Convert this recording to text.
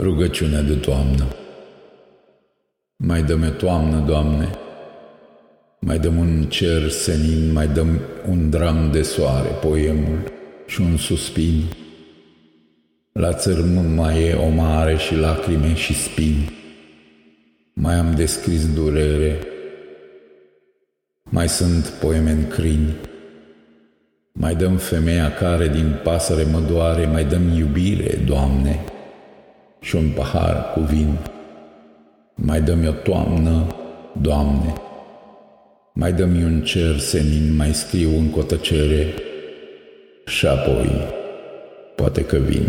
Rugăciunea de toamnă Mai dă-mi toamnă, Doamne, mai dăm un cer senin, mai dăm un dram de soare, poemul și un suspin. La țărm mai e o mare și lacrime și spini. Mai am descris durere, mai sunt poeme în crini. Mai dăm femeia care din pasăre mă doare, mai dăm iubire, Doamne, și un pahar cu vin. Mai dăm o toamnă, Doamne, mai dăm un cer senin, mai scriu în cotăcere și apoi poate că vin.